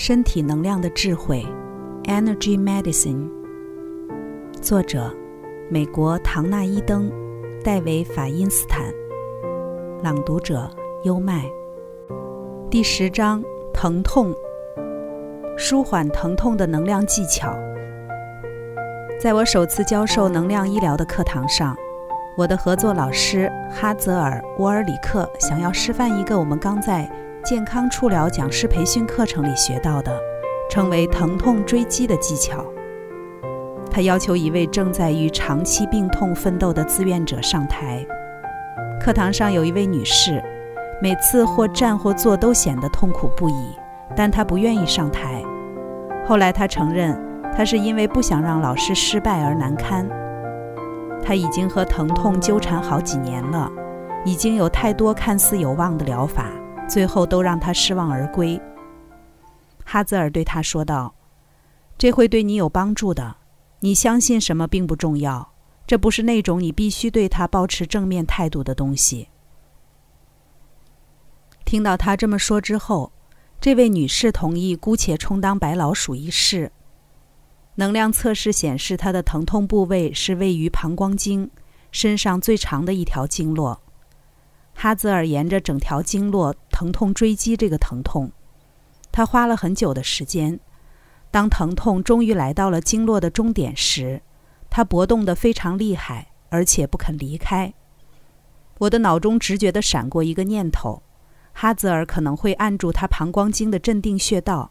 身体能量的智慧，Energy Medicine。作者：美国唐纳伊登、戴维法因斯坦。朗读者：优麦。第十章：疼痛，舒缓疼痛的能量技巧。在我首次教授能量医疗的课堂上，我的合作老师哈泽尔·沃尔里克想要示范一个我们刚在。健康触疗讲师培训课程里学到的，称为疼痛追击的技巧。他要求一位正在与长期病痛奋斗的志愿者上台。课堂上有一位女士，每次或站或坐都显得痛苦不已，但她不愿意上台。后来她承认，她是因为不想让老师失败而难堪。她已经和疼痛纠缠好几年了，已经有太多看似有望的疗法。最后都让他失望而归。哈泽尔对他说道：“这会对你有帮助的。你相信什么并不重要，这不是那种你必须对他保持正面态度的东西。”听到他这么说之后，这位女士同意姑且充当白老鼠一试。能量测试显示，她的疼痛部位是位于膀胱经，身上最长的一条经络。哈泽尔沿着整条经络疼痛追击这个疼痛，他花了很久的时间。当疼痛终于来到了经络的终点时，它搏动得非常厉害，而且不肯离开。我的脑中直觉地闪过一个念头：哈泽尔可能会按住他膀胱经的镇定穴道。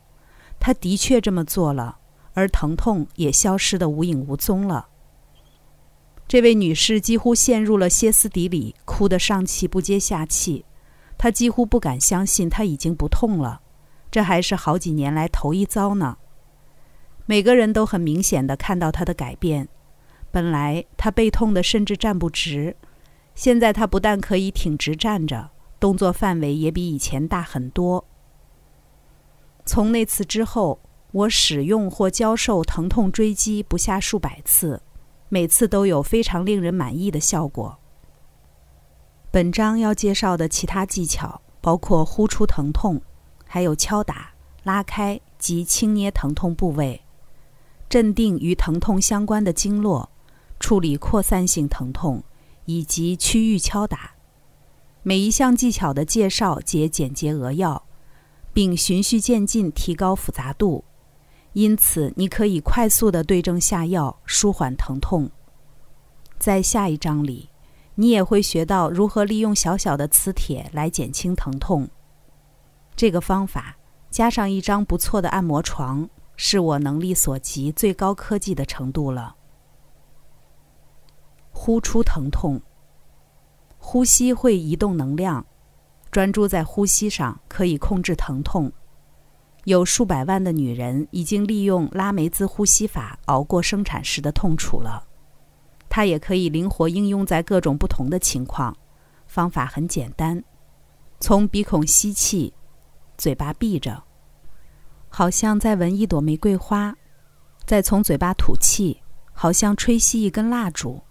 他的确这么做了，而疼痛也消失得无影无踪了。这位女士几乎陷入了歇斯底里，哭得上气不接下气。她几乎不敢相信她已经不痛了，这还是好几年来头一遭呢。每个人都很明显的看到她的改变。本来她背痛的甚至站不直，现在她不但可以挺直站着，动作范围也比以前大很多。从那次之后，我使用或教授疼痛追击不下数百次。每次都有非常令人满意的效果。本章要介绍的其他技巧包括呼出疼痛，还有敲打、拉开及轻捏疼痛部位，镇定与疼痛相关的经络，处理扩散性疼痛，以及区域敲打。每一项技巧的介绍皆简洁扼要，并循序渐进提高复杂度。因此，你可以快速的对症下药，舒缓疼痛。在下一章里，你也会学到如何利用小小的磁铁来减轻疼痛。这个方法加上一张不错的按摩床，是我能力所及最高科技的程度了。呼出疼痛，呼吸会移动能量，专注在呼吸上可以控制疼痛。有数百万的女人已经利用拉梅兹呼吸法熬过生产时的痛楚了。它也可以灵活应用在各种不同的情况。方法很简单：从鼻孔吸气，嘴巴闭着，好像在闻一朵玫瑰花；再从嘴巴吐气，好像吹熄一根蜡烛。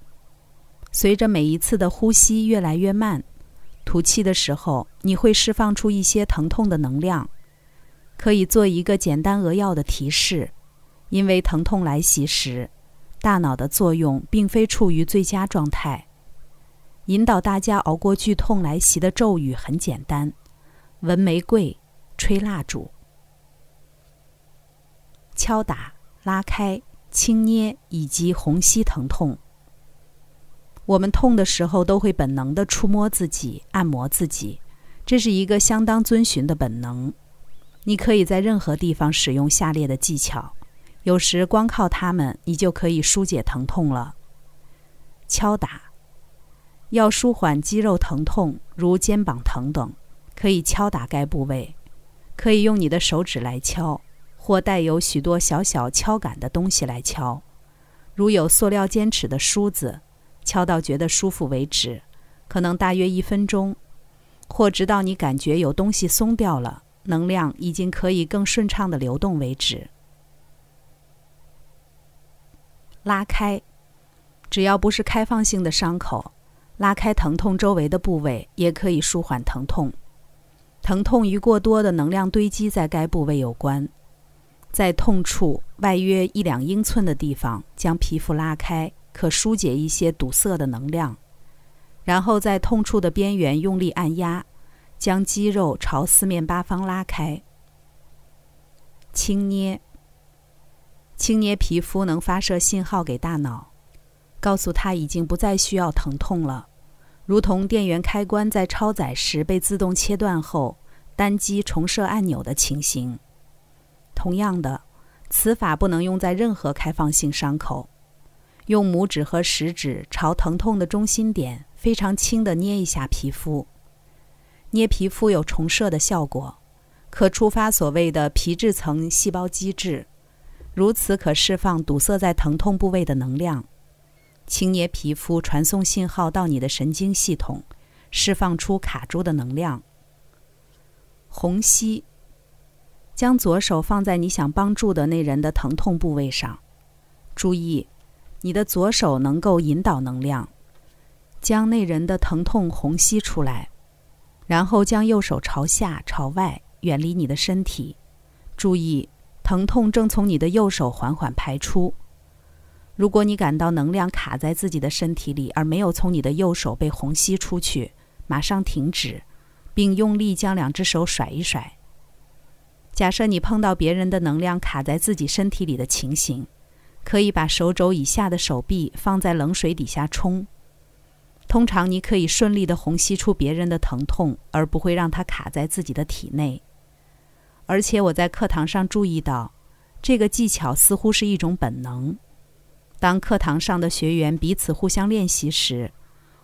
随着每一次的呼吸越来越慢，吐气的时候，你会释放出一些疼痛的能量。可以做一个简单扼要的提示，因为疼痛来袭时，大脑的作用并非处于最佳状态。引导大家熬过剧痛来袭的咒语很简单：闻玫瑰，吹蜡烛，敲打、拉开、轻捏以及虹吸疼痛。我们痛的时候都会本能的触摸自己、按摩自己，这是一个相当遵循的本能。你可以在任何地方使用下列的技巧，有时光靠它们，你就可以疏解疼痛了。敲打，要舒缓肌肉疼痛，如肩膀疼等，可以敲打该部位。可以用你的手指来敲，或带有许多小小敲杆的东西来敲，如有塑料尖齿的梳子，敲到觉得舒服为止，可能大约一分钟，或直到你感觉有东西松掉了。能量已经可以更顺畅的流动为止。拉开，只要不是开放性的伤口，拉开疼痛周围的部位也可以舒缓疼痛。疼痛与过多的能量堆积在该部位有关，在痛处外约一两英寸的地方将皮肤拉开，可疏解一些堵塞的能量。然后在痛处的边缘用力按压，将肌肉朝四面八方拉开。轻捏。轻捏皮肤能发射信号给大脑，告诉他已经不再需要疼痛了，如同电源开关在超载时被自动切断后，单击重设按钮的情形。同样的，此法不能用在任何开放性伤口。用拇指和食指朝疼痛的中心点非常轻地捏一下皮肤，捏皮肤有重设的效果，可触发所谓的皮质层细胞机制。如此可释放堵塞在疼痛部位的能量，轻捏皮肤传送信号到你的神经系统，释放出卡住的能量。虹吸，将左手放在你想帮助的那人的疼痛部位上，注意，你的左手能够引导能量，将那人的疼痛虹吸出来，然后将右手朝下朝外，远离你的身体，注意。疼痛正从你的右手缓缓排出。如果你感到能量卡在自己的身体里，而没有从你的右手被虹吸出去，马上停止，并用力将两只手甩一甩。假设你碰到别人的能量卡在自己身体里的情形，可以把手肘以下的手臂放在冷水底下冲。通常你可以顺利地虹吸出别人的疼痛，而不会让它卡在自己的体内。而且我在课堂上注意到，这个技巧似乎是一种本能。当课堂上的学员彼此互相练习时，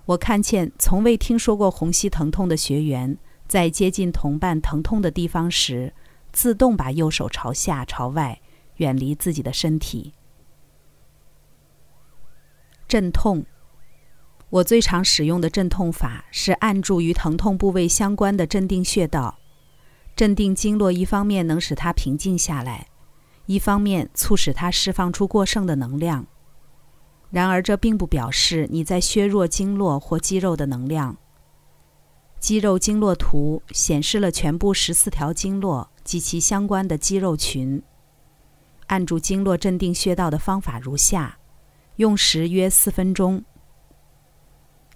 我看见从未听说过虹吸疼痛的学员，在接近同伴疼痛的地方时，自动把右手朝下朝外，远离自己的身体。镇痛，我最常使用的镇痛法是按住与疼痛部位相关的镇定穴道。镇定经络，一方面能使它平静下来，一方面促使它释放出过剩的能量。然而，这并不表示你在削弱经络或肌肉的能量。肌肉经络图显示了全部十四条经络及其相关的肌肉群。按住经络镇定穴道的方法如下：用时约四分钟。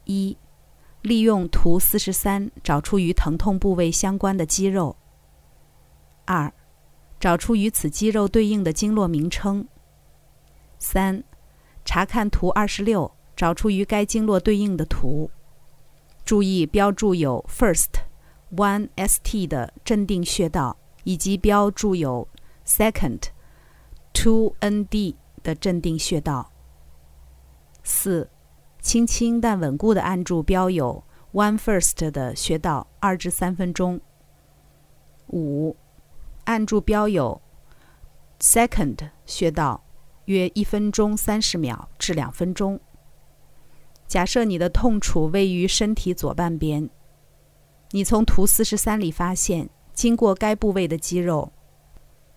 一、利用图四十三找出与疼痛部位相关的肌肉。二，找出与此肌肉对应的经络名称。三，查看图二十六，找出与该经络对应的图。注意标注有 first one st 的镇定穴道，以及标注有 second two nd 的镇定穴道。四，轻轻但稳固的按住标有 one first 的穴道二至三分钟。五。按住标有 “second” 穴道，约一分钟三十秒至两分钟。假设你的痛处位于身体左半边，你从图四十三里发现，经过该部位的肌肉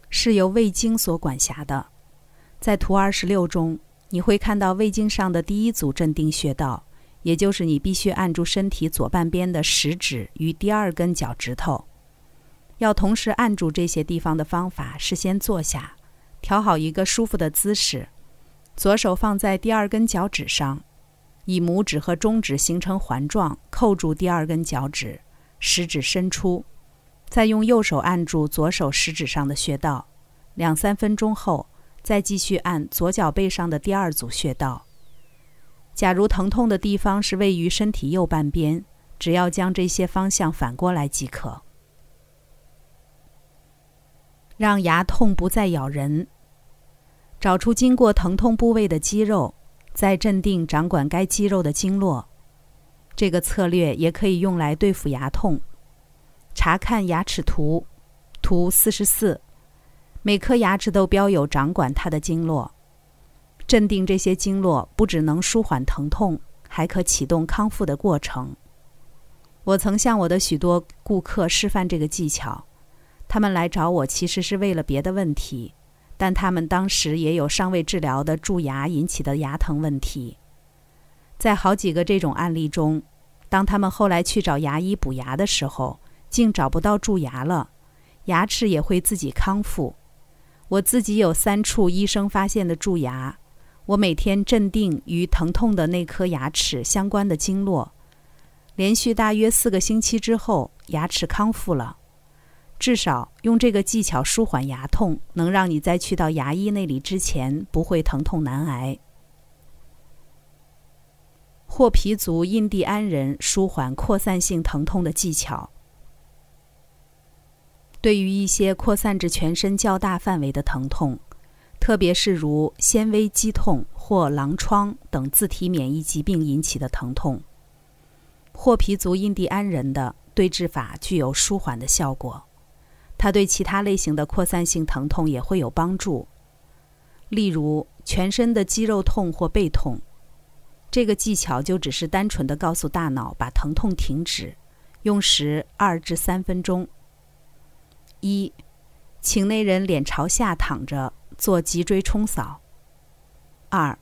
是由胃经所管辖的。在图二十六中，你会看到胃经上的第一组镇定穴道，也就是你必须按住身体左半边的食指与第二根脚趾头。要同时按住这些地方的方法是：先坐下，调好一个舒服的姿势，左手放在第二根脚趾上，以拇指和中指形成环状扣住第二根脚趾，食指伸出，再用右手按住左手食指上的穴道，两三分钟后，再继续按左脚背上的第二组穴道。假如疼痛的地方是位于身体右半边，只要将这些方向反过来即可。让牙痛不再咬人。找出经过疼痛部位的肌肉，再镇定掌管该肌肉的经络。这个策略也可以用来对付牙痛。查看牙齿图，图四十四，每颗牙齿都标有掌管它的经络。镇定这些经络，不只能舒缓疼痛，还可启动康复的过程。我曾向我的许多顾客示范这个技巧。他们来找我其实是为了别的问题，但他们当时也有尚未治疗的蛀牙引起的牙疼问题。在好几个这种案例中，当他们后来去找牙医补牙的时候，竟找不到蛀牙了，牙齿也会自己康复。我自己有三处医生发现的蛀牙，我每天镇定与疼痛的那颗牙齿相关的经络，连续大约四个星期之后，牙齿康复了。至少用这个技巧舒缓牙痛，能让你在去到牙医那里之前不会疼痛难挨。霍皮族印第安人舒缓扩散性疼痛的技巧。对于一些扩散至全身较大范围的疼痛，特别是如纤维肌痛或狼疮等自体免疫疾病引起的疼痛，霍皮族印第安人的对治法具有舒缓的效果。它对其他类型的扩散性疼痛也会有帮助，例如全身的肌肉痛或背痛。这个技巧就只是单纯的告诉大脑把疼痛停止，用时二至三分钟。一，请内人脸朝下躺着做脊椎冲扫。二，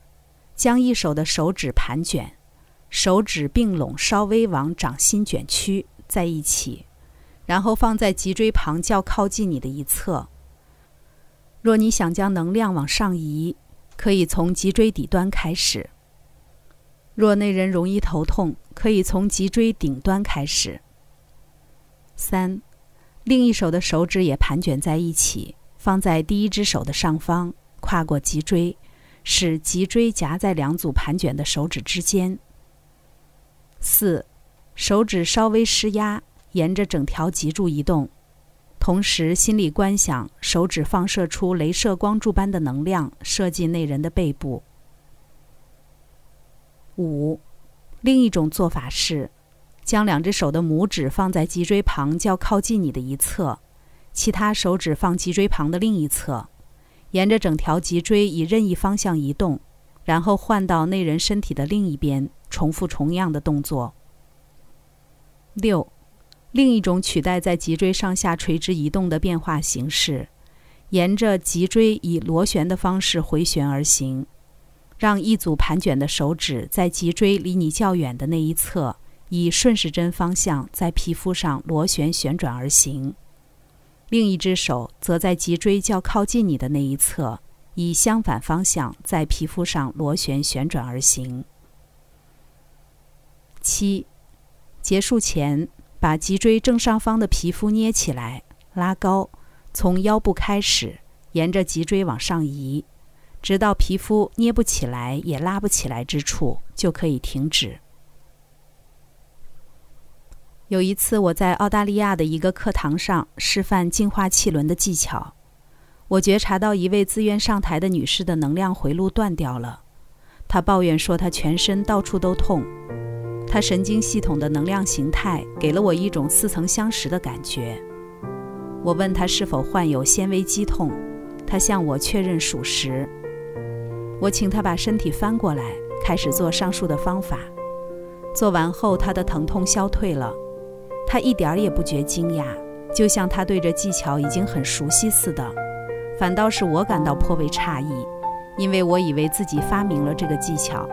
将一手的手指盘卷，手指并拢，稍微往掌心卷曲在一起。然后放在脊椎旁较靠近你的一侧。若你想将能量往上移，可以从脊椎底端开始。若那人容易头痛，可以从脊椎顶端开始。三，另一手的手指也盘卷在一起，放在第一只手的上方，跨过脊椎，使脊椎夹在两组盘卷的手指之间。四，手指稍微施压。沿着整条脊柱移动，同时心里观想手指放射出镭射光柱般的能量，射进那人的背部。五，另一种做法是，将两只手的拇指放在脊椎旁较靠近你的一侧，其他手指放脊椎旁的另一侧，沿着整条脊椎以任意方向移动，然后换到那人身体的另一边，重复同样的动作。六。另一种取代在脊椎上下垂直移动的变化形式，沿着脊椎以螺旋的方式回旋而行，让一组盘卷的手指在脊椎离你较远的那一侧，以顺时针方向在皮肤上螺旋旋转而行；另一只手则在脊椎较靠近你的那一侧，以相反方向在皮肤上螺旋旋转而行。七，结束前。把脊椎正上方的皮肤捏起来，拉高，从腰部开始，沿着脊椎往上移，直到皮肤捏不起来也拉不起来之处，就可以停止。有一次，我在澳大利亚的一个课堂上示范净化气轮的技巧，我觉察到一位自愿上台的女士的能量回路断掉了，她抱怨说她全身到处都痛。她神经系统的能量形态给了我一种似曾相识的感觉。我问她是否患有纤维肌痛，她向我确认属实。我请她把身体翻过来，开始做上述的方法。做完后，她的疼痛消退了，他一点儿也不觉惊讶，就像他对这技巧已经很熟悉似的。反倒是我感到颇为诧异，因为我以为自己发明了这个技巧，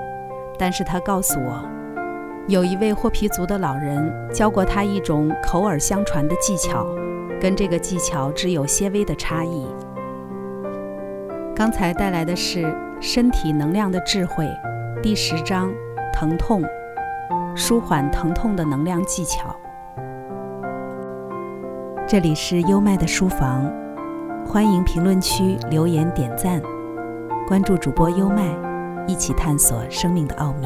但是他告诉我。有一位霍皮族的老人教过他一种口耳相传的技巧，跟这个技巧只有些微的差异。刚才带来的是《身体能量的智慧》第十章：疼痛，舒缓疼痛的能量技巧。这里是优麦的书房，欢迎评论区留言点赞，关注主播优麦，一起探索生命的奥秘。